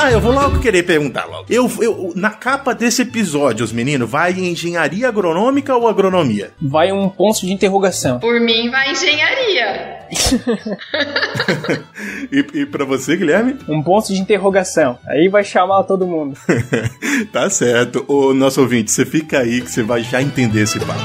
Ah, eu vou logo querer perguntar logo. Eu, eu, na capa desse episódio, os meninos, vai em engenharia agronômica ou agronomia? Vai um ponto de interrogação. Por mim, vai engenharia. e, e para você, Guilherme? Um ponto de interrogação. Aí vai chamar todo mundo. tá certo. O nosso ouvinte, você fica aí que você vai já entender esse papo.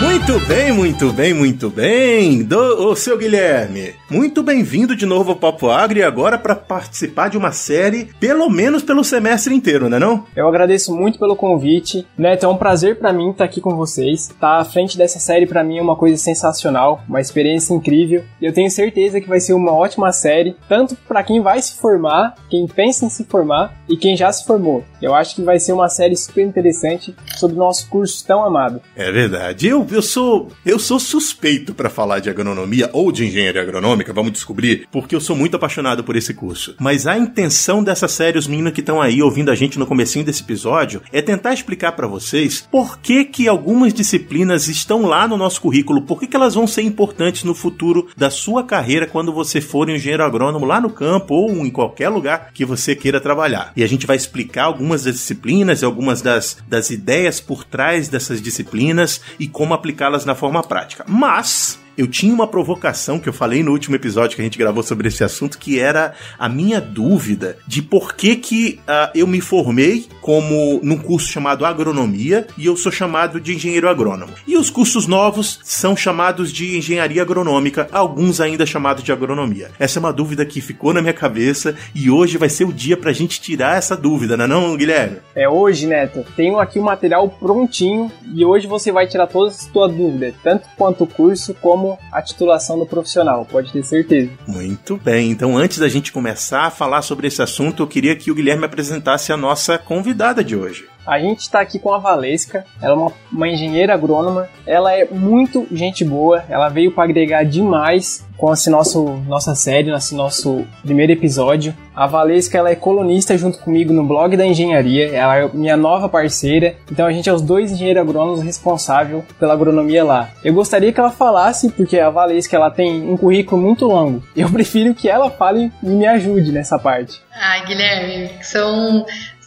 Muito bem, muito bem, muito bem. Do, o seu Guilherme, muito bem-vindo de novo ao Papo Agro e agora para participar de uma série, pelo menos pelo semestre inteiro, né não? Eu agradeço muito pelo convite. Neto, é um prazer para mim estar aqui com vocês. Estar tá à frente dessa série para mim é uma coisa sensacional, uma experiência incrível. E eu tenho certeza que vai ser uma ótima série, tanto para quem vai se formar, quem pensa em se formar e quem já se formou. Eu acho que vai ser uma série super interessante sobre o nosso curso tão amado. É verdade. Eu eu sou eu sou suspeito para falar de agronomia ou de engenharia agronômica, vamos descobrir, porque eu sou muito apaixonado por esse curso. Mas a intenção dessa série, os meninos que estão aí ouvindo a gente no comecinho desse episódio, é tentar explicar para vocês por que que algumas disciplinas estão lá no nosso currículo, por que que elas vão ser importantes no futuro da sua carreira quando você for um engenheiro agrônomo lá no campo ou em qualquer lugar que você queira trabalhar. E a gente vai explicar algumas das disciplinas e algumas das, das ideias por trás dessas disciplinas e como aplicá-las na forma prática. Mas eu tinha uma provocação que eu falei no último episódio que a gente gravou sobre esse assunto, que era a minha dúvida de por que que uh, eu me formei como num curso chamado agronomia e eu sou chamado de engenheiro agrônomo. E os cursos novos são chamados de engenharia agronômica, alguns ainda chamados de agronomia. Essa é uma dúvida que ficou na minha cabeça e hoje vai ser o dia pra gente tirar essa dúvida, não é não, Guilherme? É hoje, Neto. Tenho aqui o material prontinho e hoje você vai tirar todas as suas dúvidas, tanto quanto o curso como como a titulação do profissional, pode ter certeza. Muito bem, então antes da gente começar a falar sobre esse assunto, eu queria que o Guilherme apresentasse a nossa convidada de hoje. A gente está aqui com a Valesca, ela é uma, uma, engenheira agrônoma, ela é muito gente boa, ela veio para agregar demais com esse nosso, nossa série, esse nosso primeiro episódio. A Valesca ela é colunista junto comigo no blog da engenharia, ela é minha nova parceira, então a gente é os dois engenheiros agrônomos responsáveis pela agronomia lá. Eu gostaria que ela falasse, porque a Valesca ela tem um currículo muito longo, eu prefiro que ela fale e me ajude nessa parte. Ai, Guilherme, são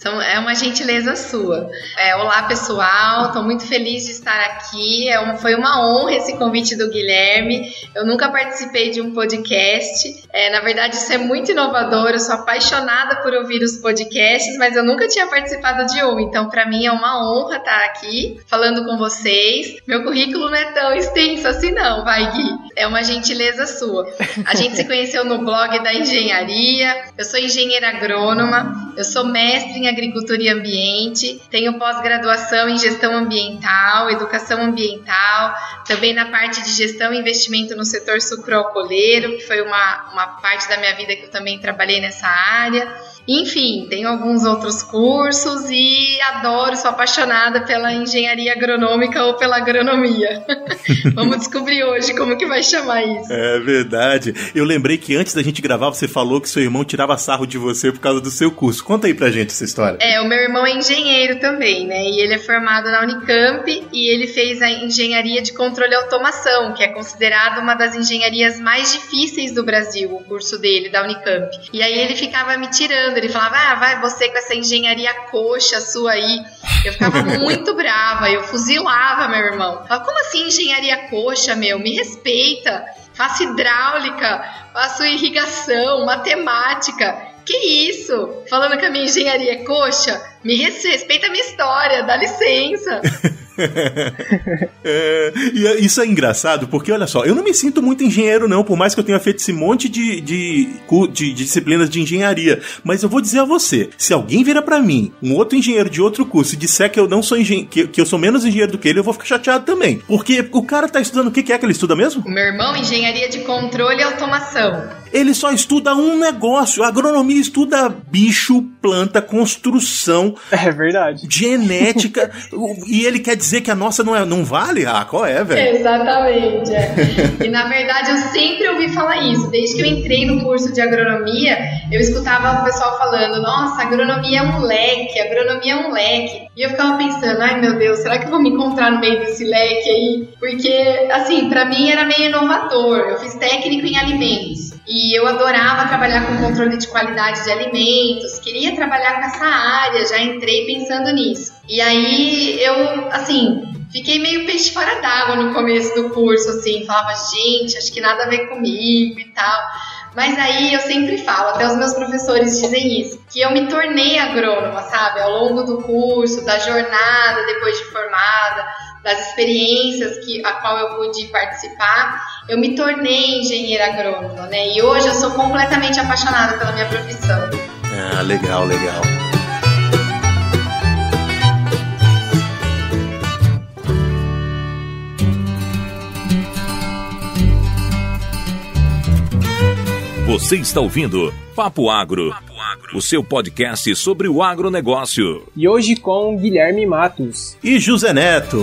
então, é uma gentileza sua. É, olá, pessoal. Estou muito feliz de estar aqui. É um, foi uma honra esse convite do Guilherme. Eu nunca participei de um podcast. É, na verdade, isso é muito inovador. Eu sou apaixonada por ouvir os podcasts, mas eu nunca tinha participado de um. Então, para mim é uma honra estar aqui falando com vocês. Meu currículo não é tão extenso assim, não, vai, Gui. É uma gentileza sua. A gente se conheceu no blog da engenharia. Eu sou engenheira agrônoma. Eu sou mestre em Agricultura e Ambiente, tenho pós-graduação em Gestão Ambiental, Educação Ambiental, também na parte de Gestão e Investimento no setor sucroalcooleiro, que foi uma, uma parte da minha vida que eu também trabalhei nessa área. Enfim, tenho alguns outros cursos e adoro, sou apaixonada pela engenharia agronômica ou pela agronomia. Vamos descobrir hoje como que vai chamar isso. É verdade. Eu lembrei que antes da gente gravar, você falou que seu irmão tirava sarro de você por causa do seu curso. Conta aí pra gente essa história. É, o meu irmão é engenheiro também, né? E ele é formado na Unicamp e ele fez a engenharia de controle e automação, que é considerado uma das engenharias mais difíceis do Brasil, o curso dele, da Unicamp. E aí ele ficava me tirando ele falava, ah, vai você com essa engenharia coxa sua aí. Eu ficava muito brava, eu fuzilava meu irmão. Falava, como assim engenharia coxa, meu? Me respeita. Faço hidráulica, faço irrigação, matemática. Que isso? Falando que a minha engenharia é coxa? Me respeita a minha história, dá licença. é, e é, isso é engraçado, porque olha só, eu não me sinto muito engenheiro, não, por mais que eu tenha feito esse monte de, de, de, disciplinas de engenharia. Mas eu vou dizer a você: se alguém vira para mim, um outro engenheiro de outro curso, e disser que eu não sou engenheiro, que, que, eu sou menos engenheiro do que ele, eu vou ficar chateado também. Porque o cara tá estudando o que, que é que ele estuda mesmo? O meu irmão, engenharia de controle e automação. Ele só estuda um negócio. A agronomia estuda bicho, planta, construção. É verdade. Genética. e ele quer dizer dizer que a nossa não, é, não vale? Ah, qual é, velho? Exatamente. É. e na verdade eu sempre ouvi falar isso. Desde que eu entrei no curso de agronomia, eu escutava o pessoal falando: nossa, agronomia é um leque, agronomia é um leque. E eu ficava pensando: ai meu Deus, será que eu vou me encontrar no meio desse leque aí? Porque, assim, para mim era meio inovador. Eu fiz técnico em alimentos. E E eu adorava trabalhar com controle de qualidade de alimentos, queria trabalhar com essa área, já entrei pensando nisso. E aí eu, assim, fiquei meio peixe fora d'água no começo do curso, assim, falava, gente, acho que nada a ver comigo e tal. Mas aí eu sempre falo, até os meus professores dizem isso, que eu me tornei agrônoma, sabe? Ao longo do curso, da jornada depois de formada, das experiências que, a qual eu pude participar, eu me tornei engenheira agrônoma, né? E hoje eu sou completamente apaixonada pela minha profissão. Ah, legal, legal. Você está ouvindo Papo Agro, o seu podcast sobre o agronegócio. E hoje com Guilherme Matos e José Neto.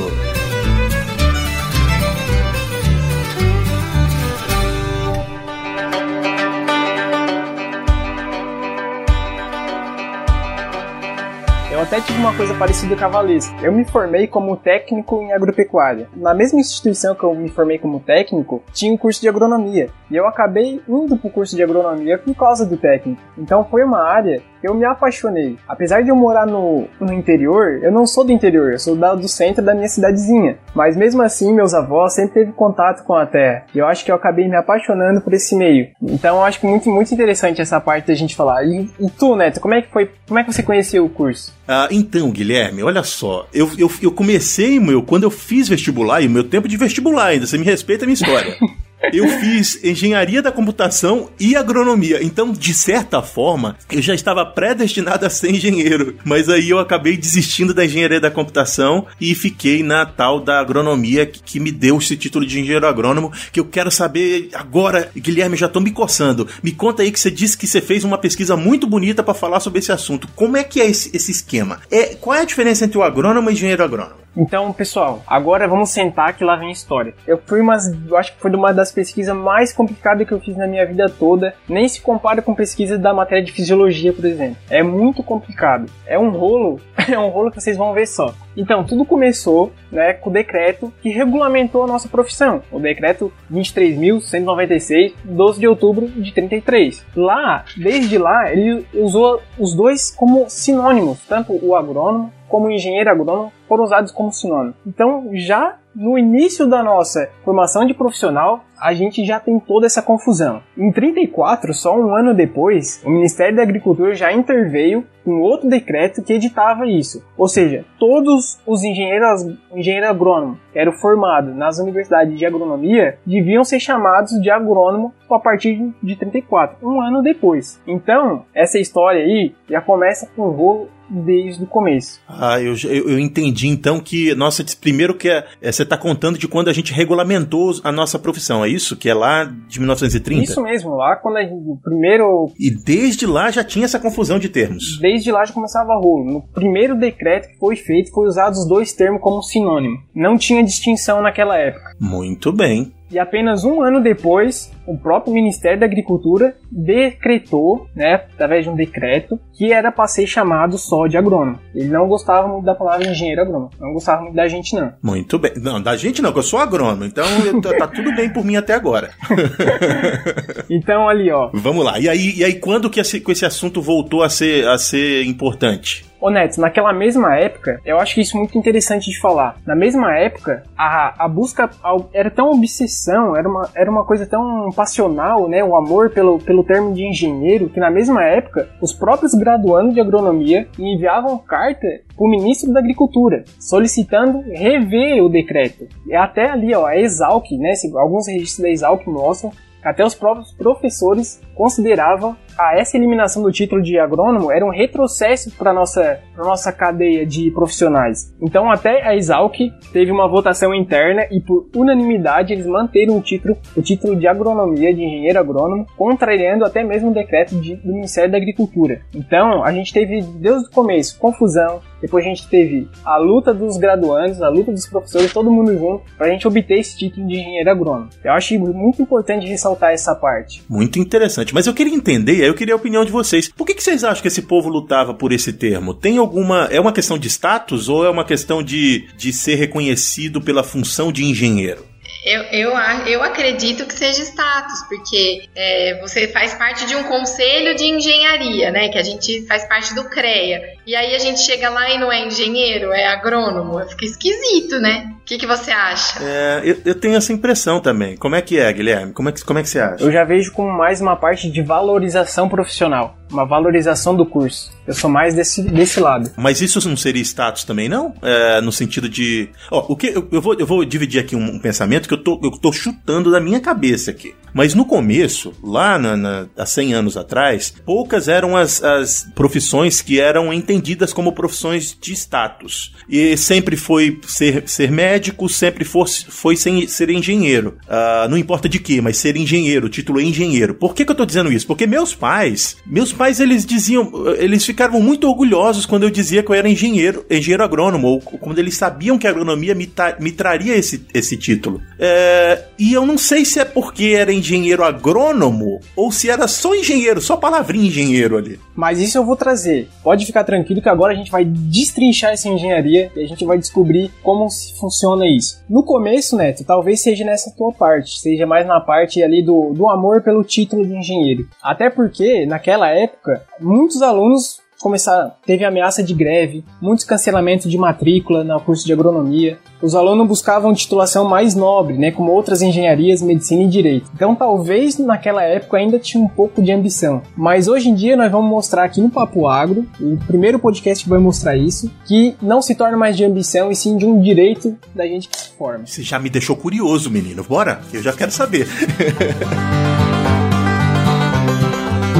Até tive uma coisa parecida com a Valesca. Eu me formei como técnico em agropecuária. Na mesma instituição que eu me formei como técnico, tinha um curso de agronomia. E eu acabei indo pro curso de agronomia por causa do técnico. Então foi uma área eu me apaixonei. Apesar de eu morar no, no interior, eu não sou do interior, eu sou da, do centro da minha cidadezinha. Mas mesmo assim, meus avós sempre teve contato com a terra. E eu acho que eu acabei me apaixonando por esse meio. Então eu acho que muito, muito interessante essa parte da gente falar. E, e tu, Neto, como é que foi? Como é que você conheceu o curso? Ah, então, Guilherme, olha só. Eu, eu, eu comecei, meu, quando eu fiz vestibular, e meu tempo de vestibular ainda, você me respeita a minha história. eu fiz engenharia da computação e agronomia. Então, de certa forma, eu já estava predestinado a ser engenheiro. Mas aí eu acabei desistindo da engenharia da computação e fiquei na tal da agronomia que, me deu esse título de engenheiro agrônomo. Que eu quero saber agora, Guilherme, já estou me coçando. Me conta aí que você disse que você fez uma pesquisa muito bonita para falar sobre esse assunto. Como é que é esse, esse esquema? É, qual é a diferença entre o agrônomo e o engenheiro agrônomo? Então, pessoal, agora vamos sentar que lá vem a história. Eu fui umas, eu acho que foi uma das pesquisas mais complicadas que eu fiz na minha vida toda. Nem se compara com pesquisa da matéria de fisiologia, por exemplo. É muito complicado. É um rolo, é um rolo que vocês vão ver só. Então, tudo começou, né, com o decreto que regulamentou a nossa profissão. O decreto 23.196, 12 de outubro de 33. Lá, desde lá, ele usou os dois como sinônimos, tanto o agrônomo como engenheiro agrônomo foram usados como sinônimo. Então, já no início da nossa formação de profissional, a gente já tem toda essa confusão. Em 34, só um ano depois, o Ministério da Agricultura já interveio com outro decreto que editava isso. Ou seja, todos os engenheiros, engenheiro agrônomo que eram formados nas universidades de agronomia deviam ser chamados de agrônomo a partir de 34, um ano depois. Então, essa história aí já começa com o rolo desde o começo. Ah, eu, eu, eu, entendi então que, nossa, primeiro que é, é, você está contando de quando a gente regulamentou a nossa profissão, é isso? Que é lá de 1930? Isso mesmo, lá quando gente, o primeiro... E desde lá já tinha essa confusão de termos? Desde lá já começava a rolo. No primeiro decreto que foi feito, foi usado os dois termos como sinônimo. Não tinha distinção naquela época. Muito bem. E apenas um ano depois, o próprio Ministério da Agricultura decretou, né, através de um decreto, que era para ser chamado só de agrônomo. Ele não gostava muito da palavra engenheiro agrônomo, não gostava muito da gente não. Muito bem. Não, da gente não, que eu sou agrônomo, então eu, tá tudo bem por mim até agora. então ali, ó. Vamos lá. E aí, e aí quando que esse, esse assunto voltou a ser, a ser importante? Ô Neto, naquela mesma época, eu acho que isso é muito interessante de falar. Na mesma época, a, a busca era tão obsessão, era uma, era uma coisa tão passional, né? O amor pelo, pelo termo de engenheiro, que na mesma época, os próprios graduandos de agronomia enviavam carta para o ministro da Agricultura, solicitando rever o decreto. E até ali, ó, a Exalc, né? Alguns registros da Exalc mostram até os próprios professores consideravam a essa eliminação do título de agrônomo era um retrocesso para nossa para nossa cadeia de profissionais. Então até a Exalc teve uma votação interna e por unanimidade eles manteram o título o título de agronomia de engenheiro agrônomo, contrariando até mesmo o decreto de, do Ministério da Agricultura. Então a gente teve desde o começo confusão, depois a gente teve a luta dos graduandos, a luta dos professores, todo mundo junto para a gente obter esse título de engenheiro agrônomo. Eu acho muito importante ressaltar essa parte. Muito interessante, mas eu queria entender eu queria a opinião de vocês. Por que, que vocês acham que esse povo lutava por esse termo? Tem alguma. É uma questão de status ou é uma questão de, de ser reconhecido pela função de engenheiro? Eu, eu, eu acredito que seja status, porque é, você faz parte de um conselho de engenharia, né? Que a gente faz parte do CREA. E aí a gente chega lá e não é engenheiro, é agrônomo. Fica esquisito, né? O que, que você acha? É, eu, eu, tenho essa impressão também. Como é que é, Guilherme? Como é que, como é que você acha? Eu já vejo como mais uma parte de valorização profissional uma valorização do curso. Eu sou mais desse, desse lado. Mas isso não seria status também, não? É, no sentido de. Ó, o que eu, eu, vou, eu vou dividir aqui um, um, pensamento que eu tô, eu tô chutando da minha cabeça aqui. Mas no começo, lá na, na, há 100 anos atrás, poucas eram as, as profissões que eram entendidas como profissões de status. E sempre foi ser, ser médico, sempre foi, foi ser, ser engenheiro. Uh, não importa de que, mas ser engenheiro, título é engenheiro. Por que, que eu tô dizendo isso? Porque meus pais, meus pais eles diziam, eles ficavam muito orgulhosos quando eu dizia que eu era engenheiro, engenheiro agrônomo, ou quando eles sabiam que a agronomia me, me traria esse, esse título. É, e eu não sei se é porque era engenheiro agrônomo ou se era só engenheiro, só palavrinha engenheiro ali. Mas isso eu vou trazer. Pode ficar tranquilo que agora a gente vai destrinchar essa engenharia e a gente vai descobrir como funciona isso. No começo, Neto, talvez seja nessa tua parte, seja mais na parte ali do, do amor pelo título de engenheiro. Até porque, naquela época, muitos alunos começar, teve ameaça de greve, muitos cancelamentos de matrícula no curso de agronomia. Os alunos buscavam titulação mais nobre, né, como outras engenharias, medicina e direito. Então, talvez naquela época ainda tinha um pouco de ambição. Mas hoje em dia nós vamos mostrar aqui no Papo Agro, o primeiro podcast que vai mostrar isso, que não se torna mais de ambição e sim de um direito da gente que se forma. Você já me deixou curioso, menino. Bora, eu já quero saber.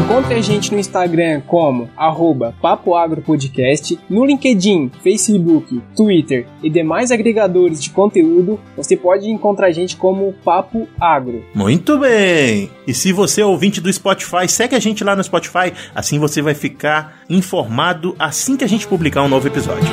Encontre a gente no Instagram como arroba papoagropodcast, no LinkedIn, Facebook, Twitter e demais agregadores de conteúdo, você pode encontrar a gente como Papo Agro. Muito bem! E se você é ouvinte do Spotify, segue a gente lá no Spotify, assim você vai ficar informado assim que a gente publicar um novo episódio.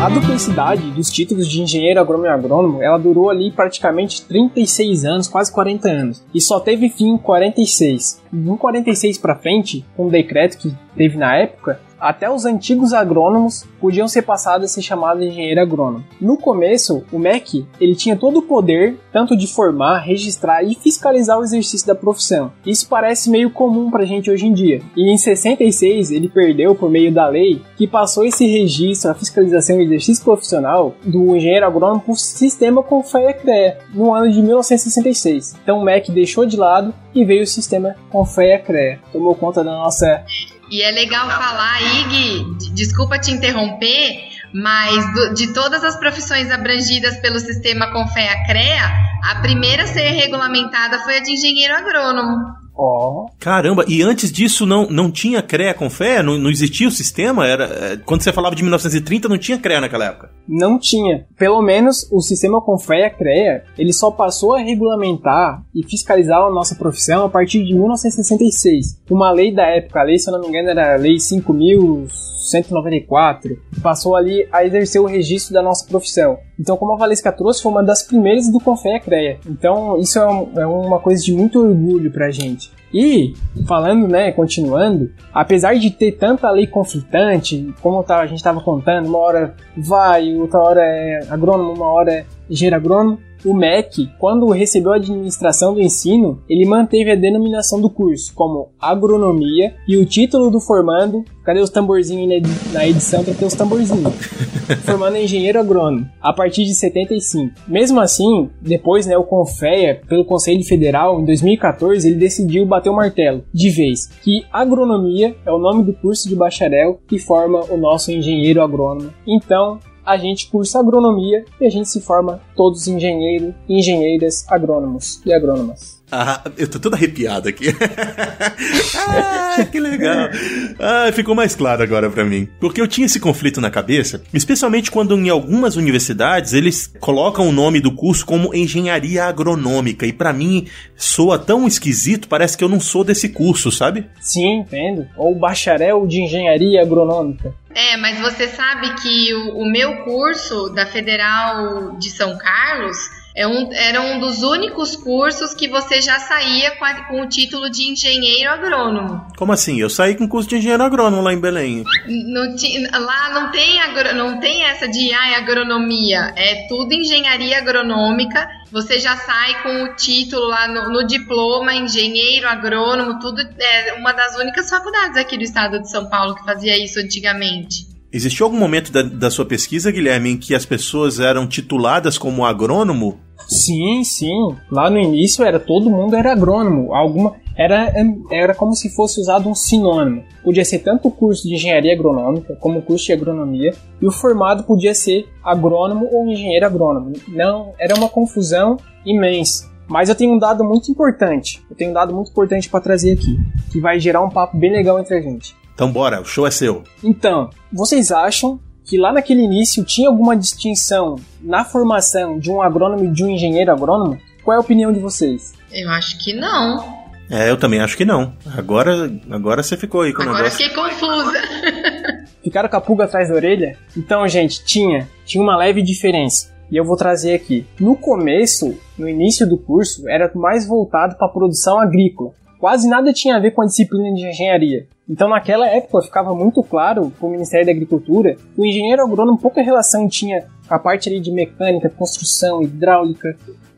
A duplicidade dos títulos de engenheiro agrônomo e agrônomo, ela durou ali praticamente 36 anos, quase 40 anos, e só teve fim em 46. Em 46 para frente, um decreto que teve na época, até os antigos agrônomos podiam ser passados a ser chamados de engenheiro agrônomo. No começo, o MEC ele tinha todo o poder tanto de formar, registrar e fiscalizar o exercício da profissão. Isso parece meio comum para a gente hoje em dia. E em 66 ele perdeu por meio da lei que passou esse registro, a fiscalização e exercício profissional do engenheiro agrônomo para o sistema CONFEA-CREA no ano de 1966. Então o MEC deixou de lado e veio o sistema CONFEA-CREA. Tomou conta da nossa e é legal falar aí, Gui, desculpa te interromper, mas do, de todas as profissões abrangidas pelo sistema Confea-CREA, a primeira a ser regulamentada foi a de engenheiro agrônomo. Oh. Caramba, e antes disso não, não tinha CREA com fé? Não, não existia o sistema? Era, é, quando você falava de 1930, não tinha CREA naquela época? Não tinha. Pelo menos o sistema com fé, a CREA, ele só passou a regulamentar e fiscalizar a nossa profissão a partir de 1966. Uma lei da época, a lei, se eu não me engano, era a Lei 5.194, passou ali a exercer o registro da nossa profissão. Então, como a Valesca trouxe, foi uma das primeiras do Confé CREA. Então, isso é, um, é uma coisa de muito orgulho pra gente. E, falando, né, continuando, apesar de ter tanta lei conflitante, como tá, a gente estava contando, uma hora vai, outra hora é agrônomo, uma hora é engenheiro agrônomo, o MEC, quando recebeu a administração do ensino, ele manteve a denominação do curso como agronomia e o título do formando. Cadê os tamborzinhos na edição para ter os tamborzinhos? formando engenheiro agrônomo a partir de 75. Mesmo assim, depois, né, o Confeia, pelo Conselho Federal, em 2014, ele decidiu bater o martelo de vez que agronomia é o nome do curso de bacharel que forma o nosso engenheiro agrônomo. Então, a gente cursa agronomia e a gente se forma todos engenheiros, engenheiras, agrônomos e agrônomas. Ah, eu tô todo arrepiado aqui. ah, que legal. Ah, ficou mais claro agora para mim. Porque eu tinha esse conflito na cabeça, especialmente quando em algumas universidades eles colocam o nome do curso como engenharia agronômica e para mim soa tão esquisito, parece que eu não sou desse curso, sabe? Sim, entendo. Ou bacharel de engenharia agronômica. É, mas você sabe que o, o meu curso da Federal de São Carlos É um, era um dos únicos cursos que você já saía com, a, com o título de engenheiro agrônomo. Como assim? Eu saí com curso de engenheiro agrônomo lá em Belém. No, lá não tem, agro, não tem essa de ah, agronomia. É tudo engenharia agronômica. Você já sai com o título lá no, no diploma, engenheiro agrônomo, tudo. É uma das únicas faculdades aqui do estado de São Paulo que fazia isso antigamente. Existiu algum momento da, da, sua pesquisa, Guilherme, em que as pessoas eram tituladas como agrônomo? Sim, sim. Lá no início era todo mundo era agrônomo. Alguma era, era como se fosse usado um sinônimo. Podia ser tanto o curso de engenharia agronômica como o curso de agronomia, e o formado podia ser agrônomo ou engenheiro agrônomo. Não, era uma confusão imensa. Mas eu tenho um dado muito importante. Eu tenho um dado muito importante para trazer aqui, que vai gerar um papo bem legal entre a gente. Então bora, o show é seu. Então, vocês acham que lá naquele início tinha alguma distinção na formação de um agrônomo e de um engenheiro agrônomo? Qual é a opinião de vocês? Eu acho que não. É, eu também acho que não. Agora, agora você ficou aí com agora o negócio. Agora fiquei confusa. Ficaram com a pulga atrás da orelha? Então, gente, tinha, tinha uma leve diferença. E eu vou trazer aqui. No começo, no início do curso, era mais voltado para a produção agrícola. Quase nada tinha a ver com a disciplina de engenharia. Então, naquela época, ficava muito claro para o Ministério da Agricultura que o engenheiro agrônomo pouca relação tinha com a parte ali de mecânica, construção, hidráulica,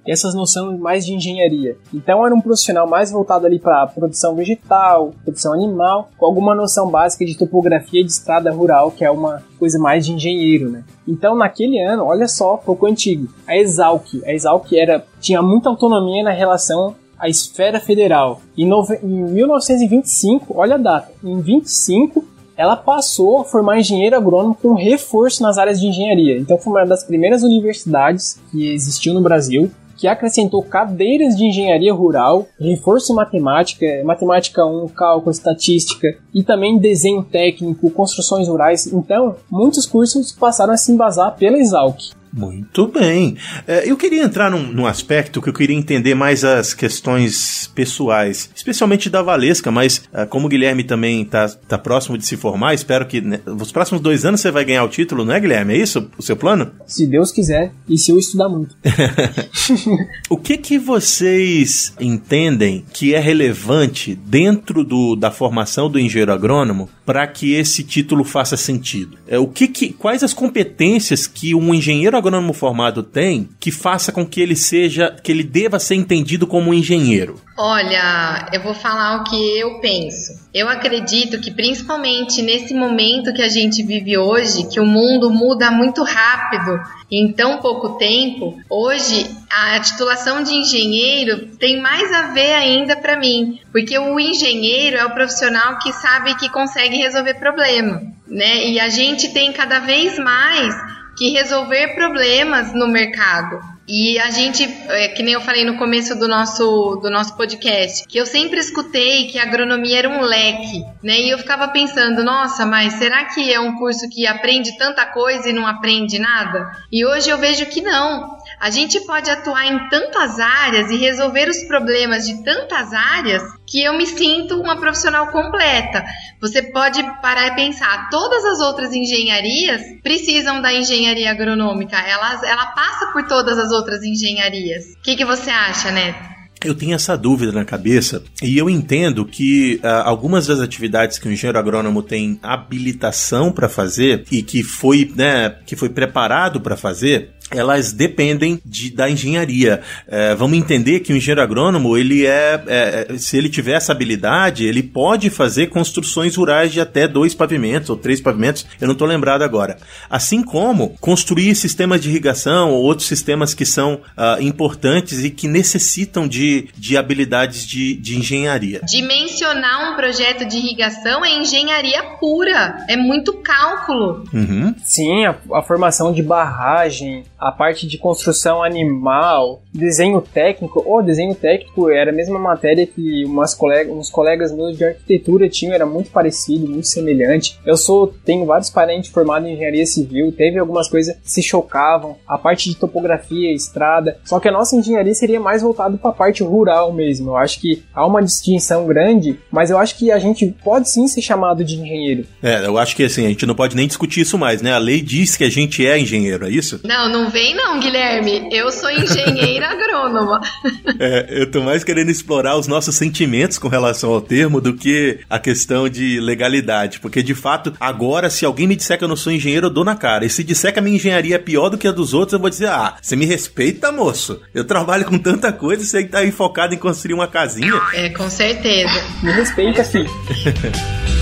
essas noções mais de engenharia. Então era um profissional mais voltado ali para produção vegetal, produção animal, com alguma noção básica de topografia de estrada rural, que é uma coisa mais de engenheiro, né? Então naquele ano, olha só, pouco antigo, a Exalc, a Exalc era tinha muita autonomia na relação a esfera federal. E em 1925, olha a data, em 25 ela passou a formar engenheiro agrônomo com reforço nas áreas de engenharia. Então foi uma das primeiras universidades que existiu no Brasil que acrescentou cadeiras de engenharia rural, reforço em matemática, matemática 1, cálculo, estatística e também desenho técnico, construções rurais. Então, muitos cursos passaram a se embasar pela Exalc. Muito bem. É, eu queria entrar num, num, aspecto que eu queria entender mais as questões pessoais, especialmente da Valesca, mas é, como o Guilherme também está tá próximo de se formar, espero que né, nos próximos dois anos você vai ganhar o título, não é, Guilherme? É isso o seu plano? Se Deus quiser, e se eu estudar muito. o que que vocês entendem que é relevante dentro do, da formação do engenheiro agrônomo para que esse título faça sentido? É, o que que, quais as competências que um engenheiro agrônomo formado tem que faça com que ele seja, que ele deva ser entendido como um engenheiro? Olha, eu vou falar o que eu penso. Eu acredito que principalmente nesse momento que a gente vive hoje, que o mundo muda muito rápido em tão pouco tempo, hoje a titulação de engenheiro tem mais a ver ainda para mim, porque o engenheiro é o profissional que sabe que consegue resolver problema, né? E a gente tem cada vez mais que resolver problemas no mercado. E a gente, é, que nem eu falei no começo do nosso, do nosso podcast, que eu sempre escutei que a agronomia era um leque, né? E eu ficava pensando, nossa, mas será que é um curso que aprende tanta coisa e não aprende nada? E hoje eu vejo que não. A gente pode atuar em tantas áreas e resolver os problemas de tantas áreas que eu me sinto uma profissional completa. Você pode parar e pensar, todas as outras engenharias precisam da engenharia agronômica, ela, ela passa por todas as outras engenharias. O que, que você acha, Neto? Eu tenho essa dúvida na cabeça e eu entendo que uh, algumas das atividades que o engenheiro agrônomo tem habilitação para fazer e que foi, né, que foi preparado para fazer, elas dependem de, da engenharia. É, vamos entender que o engenheiro agrônomo, ele é, é, é, se ele tiver essa habilidade, ele pode fazer construções rurais de até dois pavimentos ou três pavimentos, eu não estou lembrado agora. Assim como construir sistemas de irrigação ou outros sistemas que são uh, importantes e que necessitam de, de habilidades de, de engenharia. Dimensionar um projeto de irrigação é engenharia pura, é muito cálculo. Uhum. Sim, a, a formação de barragem, a parte de construção animal, desenho técnico, ou oh, desenho técnico era a mesma matéria que umas colegas, uns colegas meus de arquitetura tinham, era muito parecido, muito semelhante. Eu sou, tenho vários parentes formados em engenharia civil, teve algumas coisas que se chocavam, a parte de topografia, estrada, só que a nossa engenharia seria mais voltado para a parte rural mesmo. Eu acho que há uma distinção grande, mas eu acho que a gente pode sim ser chamado de engenheiro. É, eu acho que assim, a gente não pode nem discutir isso mais, né? A lei diz que a gente é engenheiro, é isso? Não, não vem não, Guilherme. Eu sou engenheira agrônoma. É, eu tô mais querendo explorar os nossos sentimentos com relação ao termo do que a questão de legalidade. Porque, de fato, agora, se alguém me disser que eu não sou engenheiro, eu dou na cara. E se disser que a minha engenharia é pior do que a dos outros, eu vou dizer, ah, você me respeita, moço? Eu trabalho com tanta coisa, você tá aí focado em construir uma casinha. É, com certeza. Me respeita, filho.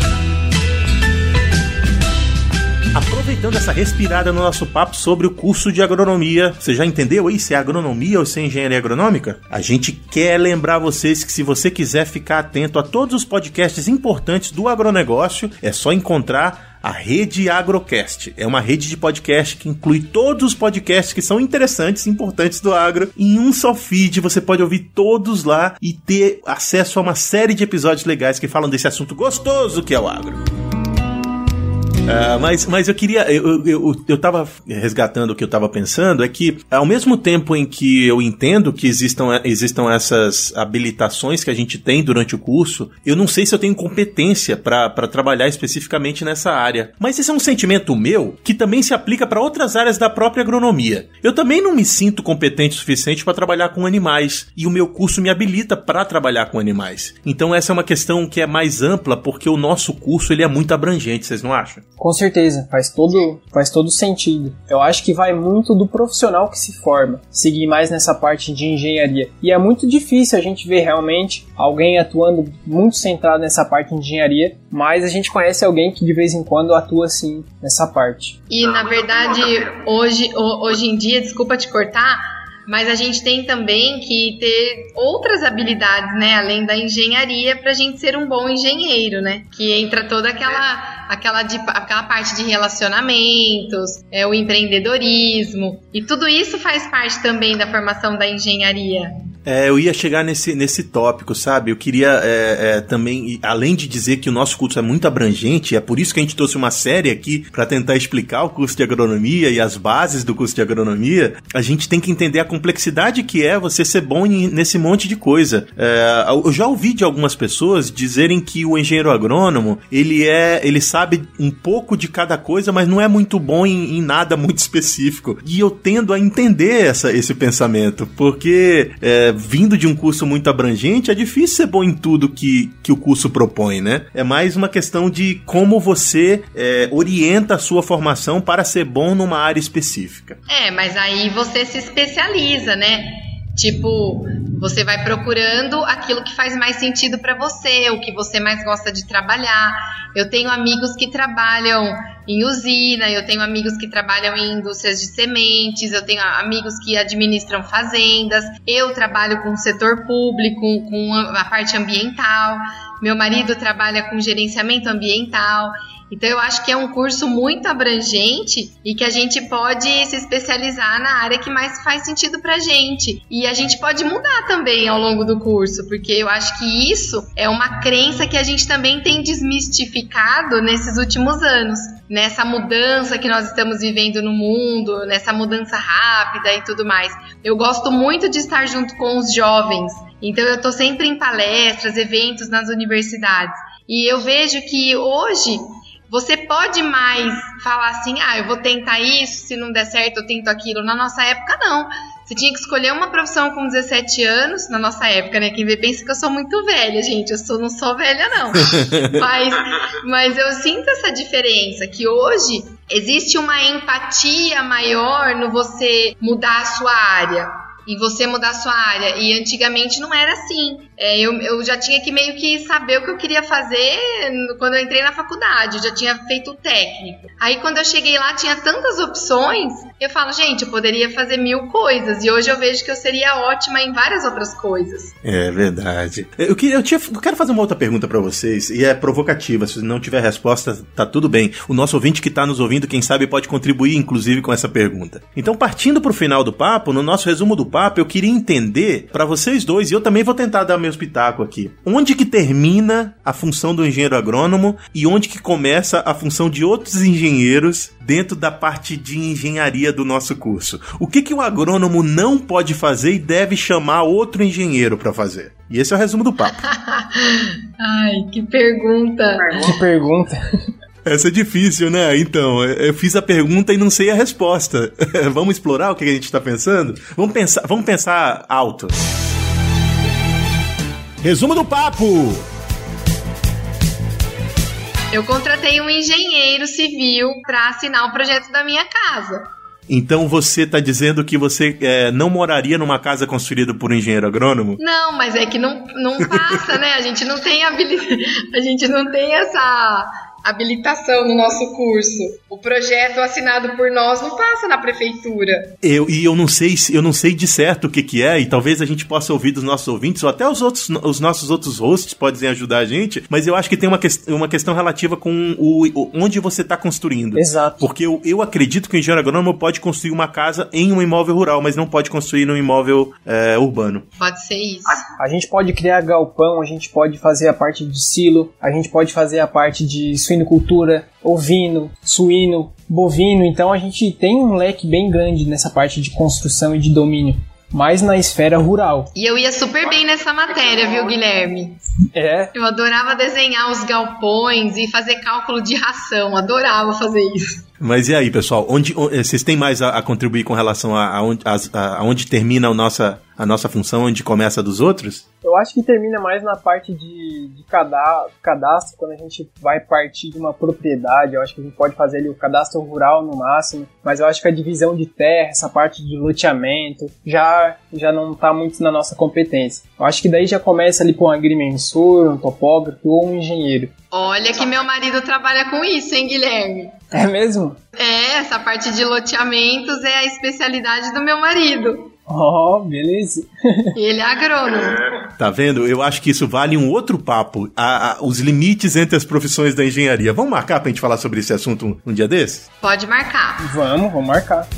Aproveitando essa respirada no nosso papo sobre o curso de agronomia, você já entendeu aí se é agronomia ou se é engenharia agronômica? A gente quer lembrar vocês que se você quiser ficar atento a todos os podcasts importantes do agronegócio, é só encontrar a Rede Agrocast. É uma rede de podcast que inclui todos os podcasts que são interessantes e importantes do agro em um só feed. Você pode ouvir todos lá e ter acesso a uma série de episódios legais que falam desse assunto gostoso que é o agro. Uh, mas, mas eu queria. Eu, eu, eu tava resgatando o que eu tava pensando, é que ao mesmo tempo em que eu entendo que existam, existam essas habilitações que a gente tem durante o curso, eu não sei se eu tenho competência para trabalhar especificamente nessa área. Mas esse é um sentimento meu que também se aplica para outras áreas da própria agronomia. Eu também não me sinto competente o suficiente para trabalhar com animais, e o meu curso me habilita para trabalhar com animais. Então essa é uma questão que é mais ampla porque o nosso curso ele é muito abrangente, vocês não acham? Com certeza, faz todo, faz todo sentido. Eu acho que vai muito do profissional que se forma, seguir mais nessa parte de engenharia. E é muito difícil a gente ver realmente alguém atuando muito centrado nessa parte de engenharia, mas a gente conhece alguém que de vez em quando atua assim nessa parte. E na verdade, hoje, hoje em dia, desculpa te cortar, mas a gente tem também que ter outras habilidades, né, além da engenharia, para a gente ser um bom engenheiro, né? Que entra toda aquela aquela, de, aquela parte de relacionamentos, é, o empreendedorismo, e tudo isso faz parte também da formação da engenharia. É, eu ia chegar nesse, nesse tópico, sabe? Eu queria é, é, também, além de dizer que o nosso curso é muito abrangente, é por isso que a gente trouxe uma série aqui para tentar explicar o curso de agronomia e as bases do curso de agronomia, a gente tem que entender a complexidade que é você ser bom nesse monte de coisa. É, eu já ouvi de algumas pessoas dizerem que o engenheiro agrônomo, ele é, ele sabe um pouco de cada coisa, mas não é muito bom em, em nada muito específico. E eu tendo a entender essa, esse pensamento, porque é, vindo de um curso muito abrangente, é difícil ser bom em tudo que, que o curso propõe, né? É mais uma questão de como você é, orienta a sua formação para ser bom numa área específica. É, mas aí você se especializa, né? Tipo, você vai procurando aquilo que faz mais sentido para você, o que você mais gosta de trabalhar. Eu tenho amigos que trabalham em usina, eu tenho amigos que trabalham em indústrias de sementes, eu tenho amigos que administram fazendas, eu trabalho com o setor público, com a parte ambiental, meu marido trabalha com gerenciamento ambiental. Então eu acho que é um curso muito abrangente e que a gente pode se especializar na área que mais faz sentido pra gente. E a gente pode mudar também ao longo do curso, porque eu acho que isso é uma crença que a gente também tem desmistificado nesses últimos anos. Nessa mudança que nós estamos vivendo no mundo, nessa mudança rápida e tudo mais. Eu gosto muito de estar junto com os jovens. Então eu estou sempre em palestras, eventos nas universidades. E eu vejo que hoje você pode mais falar assim, ah, eu vou tentar isso, se não der certo eu tento aquilo. Na nossa época, não. Você tinha que escolher uma profissão com 17 anos, na nossa época, né? Quem vê pensa que eu sou muito velha, gente. Eu sou, não sou velha, não. mas, mas eu sinto essa diferença, que hoje existe uma empatia maior no você mudar a sua área e você mudar sua área. E antigamente não era assim. É, eu, eu já tinha que meio que saber o que eu queria fazer quando eu entrei na faculdade. Eu já tinha feito o técnico. Aí quando eu cheguei lá tinha tantas opções. Eu falo, gente, eu poderia fazer mil coisas. E hoje eu vejo que eu seria ótima em várias outras coisas. É verdade. Eu, queria, eu, tinha, eu quero fazer uma outra pergunta para vocês. E é provocativa. Se não tiver resposta, tá tudo bem. O nosso ouvinte que tá nos ouvindo, quem sabe, pode contribuir, inclusive, com essa pergunta. Então, partindo pro final do papo, no nosso resumo do papo, eu queria entender para vocês dois, e eu também vou tentar dar meu espetáculo aqui. Onde que termina a função do engenheiro agrônomo e onde que começa a função de outros engenheiros dentro da parte de engenharia do nosso curso? O que que o agrônomo não pode fazer e deve chamar outro engenheiro para fazer? E esse é o resumo do papo. Ai, que pergunta. Que pergunta. Essa é difícil, né? Então, eu fiz a pergunta e não sei a resposta. vamos explorar o que a gente está pensando? Vamos pensar, vamos pensar alto. Resumo do papo. Eu contratei um engenheiro civil para assinar o projeto da minha casa. Então você está dizendo que você é, não moraria numa casa construída por um engenheiro agrônomo? Não, mas é que não, não passa, né? A gente não tem habilidade. A gente não tem essa habilitação no nosso curso. O projeto assinado por nós não passa na prefeitura. Eu, e eu não sei eu não sei de certo o que, que é, e talvez a gente possa ouvir dos nossos ouvintes, ou até os, outros, os nossos outros hosts podem ajudar a gente, mas eu acho que tem uma, que, uma questão relativa com o, o onde você está construindo. Exato. Porque eu, eu acredito que o engenheiro agrônomo pode construir uma casa em um imóvel rural, mas não pode construir num imóvel é, urbano. Pode ser isso. A, a gente pode criar galpão, a gente pode fazer a parte de silo, a gente pode fazer a parte de suinocultura, ovino, suíno, bovino. Então a gente tem um leque bem grande nessa parte de construção e de domínio. Mais na esfera rural. E eu ia super bem nessa matéria, viu, Guilherme? É. Eu adorava desenhar os galpões e fazer cálculo de ração. Adorava fazer isso. Mas e aí, pessoal? Onde, onde vocês têm mais a, a contribuir com relação a, a, onde, a, a onde termina a nossa, a nossa função, onde começa a dos outros? Eu acho que termina mais na parte de, de cadastro, cadastro, quando a gente vai partir de uma propriedade. Eu acho que a gente pode fazer ali o cadastro rural no máximo, mas eu acho que a divisão de terra, essa parte de loteamento, já, já não está muito na nossa competência. Eu acho que daí já começa ali com um agrimensor, um topógrafo ou um engenheiro. Olha que meu marido trabalha com isso, hein, Guilherme? É mesmo? É, essa parte de loteamentos é a especialidade do meu marido. Oh, beleza. Ele é agrônomo. Tá vendo? Eu acho que isso vale um outro papo. A, a, os limites entre as profissões da engenharia. Vamos marcar pra gente falar sobre esse assunto um, um dia desses? Pode marcar. Vamos, vamos marcar.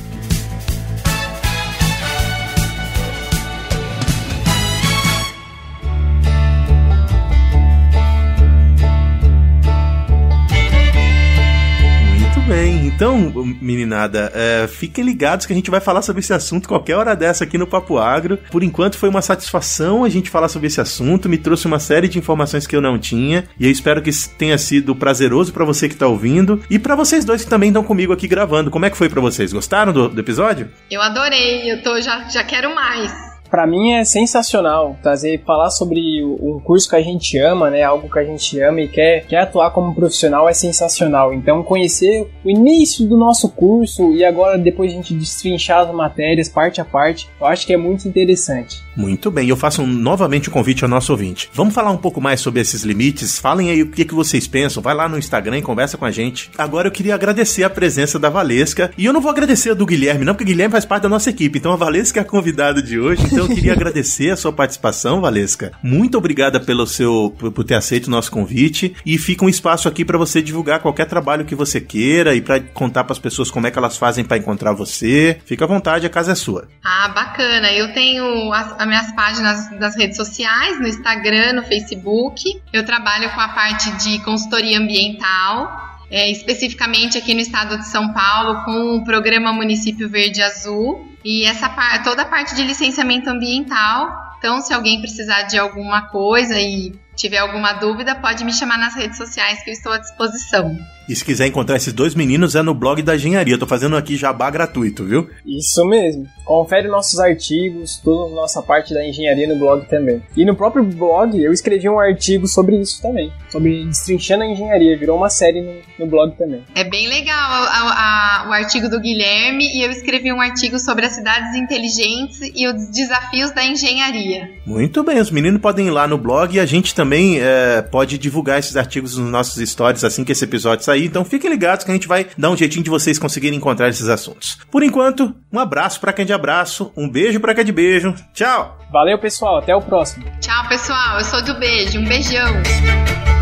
Bem. Então, meninada, é, fiquem ligados que a gente vai falar sobre esse assunto qualquer hora dessa aqui no Papo Agro. Por enquanto foi uma satisfação a gente falar sobre esse assunto, me trouxe uma série de informações que eu não tinha e eu espero que tenha sido prazeroso para você que tá ouvindo e para vocês dois que também estão comigo aqui gravando. Como é que foi para vocês? Gostaram do, do episódio? Eu adorei, eu tô já já quero mais para mim é sensacional trazer falar sobre um curso que a gente ama, né? Algo que a gente ama e quer, quer atuar como profissional é sensacional. Então conhecer o início do nosso curso e agora depois a gente destrinchar as matérias parte a parte, eu acho que é muito interessante. Muito bem, eu faço um, novamente o um convite ao nosso ouvinte. Vamos falar um pouco mais sobre esses limites? Falem aí o que, que vocês pensam. Vai lá no Instagram e conversa com a gente. Agora eu queria agradecer a presença da Valesca. E eu não vou agradecer a do Guilherme, não, porque o Guilherme faz parte da nossa equipe. Então a Valesca é a convidada de hoje. Então eu queria agradecer a sua participação, Valesca. Muito obrigada pelo seu por, por ter aceito o nosso convite. E fica um espaço aqui para você divulgar qualquer trabalho que você queira e para contar para as pessoas como é que elas fazem para encontrar você. Fica à vontade, a casa é sua. Ah, bacana. Eu tenho as, as minhas páginas das redes sociais, no Instagram, no Facebook. Eu trabalho com a parte de consultoria ambiental. É, especificamente aqui no estado de São Paulo, com o programa Município Verde Azul e essa toda a parte de licenciamento ambiental. Então, se alguém precisar de alguma coisa e tiver alguma dúvida, pode me chamar nas redes sociais que eu estou à disposição. E se quiser encontrar esses dois meninos, é no blog da engenharia. Eu tô fazendo aqui jabá gratuito, viu? Isso mesmo. Confere nossos artigos, toda a nossa parte da engenharia no blog também. E no próprio blog eu escrevi um artigo sobre isso também. Sobre destrinchando a engenharia. Virou uma série no, no blog também. É bem legal a, a, o artigo do Guilherme e eu escrevi um artigo sobre as cidades inteligentes e os desafios da engenharia. Muito bem, os meninos podem ir lá no blog e a gente também é, pode divulgar esses artigos nos nossos stories assim que esse episódio sair. Então fiquem ligados que a gente vai dar um jeitinho de vocês conseguirem encontrar esses assuntos. Por enquanto, um abraço para quem é de abraço, um beijo para quem é de beijo. Tchau! Valeu, pessoal. Até o próximo. Tchau, pessoal. Eu sou do beijo. Um beijão.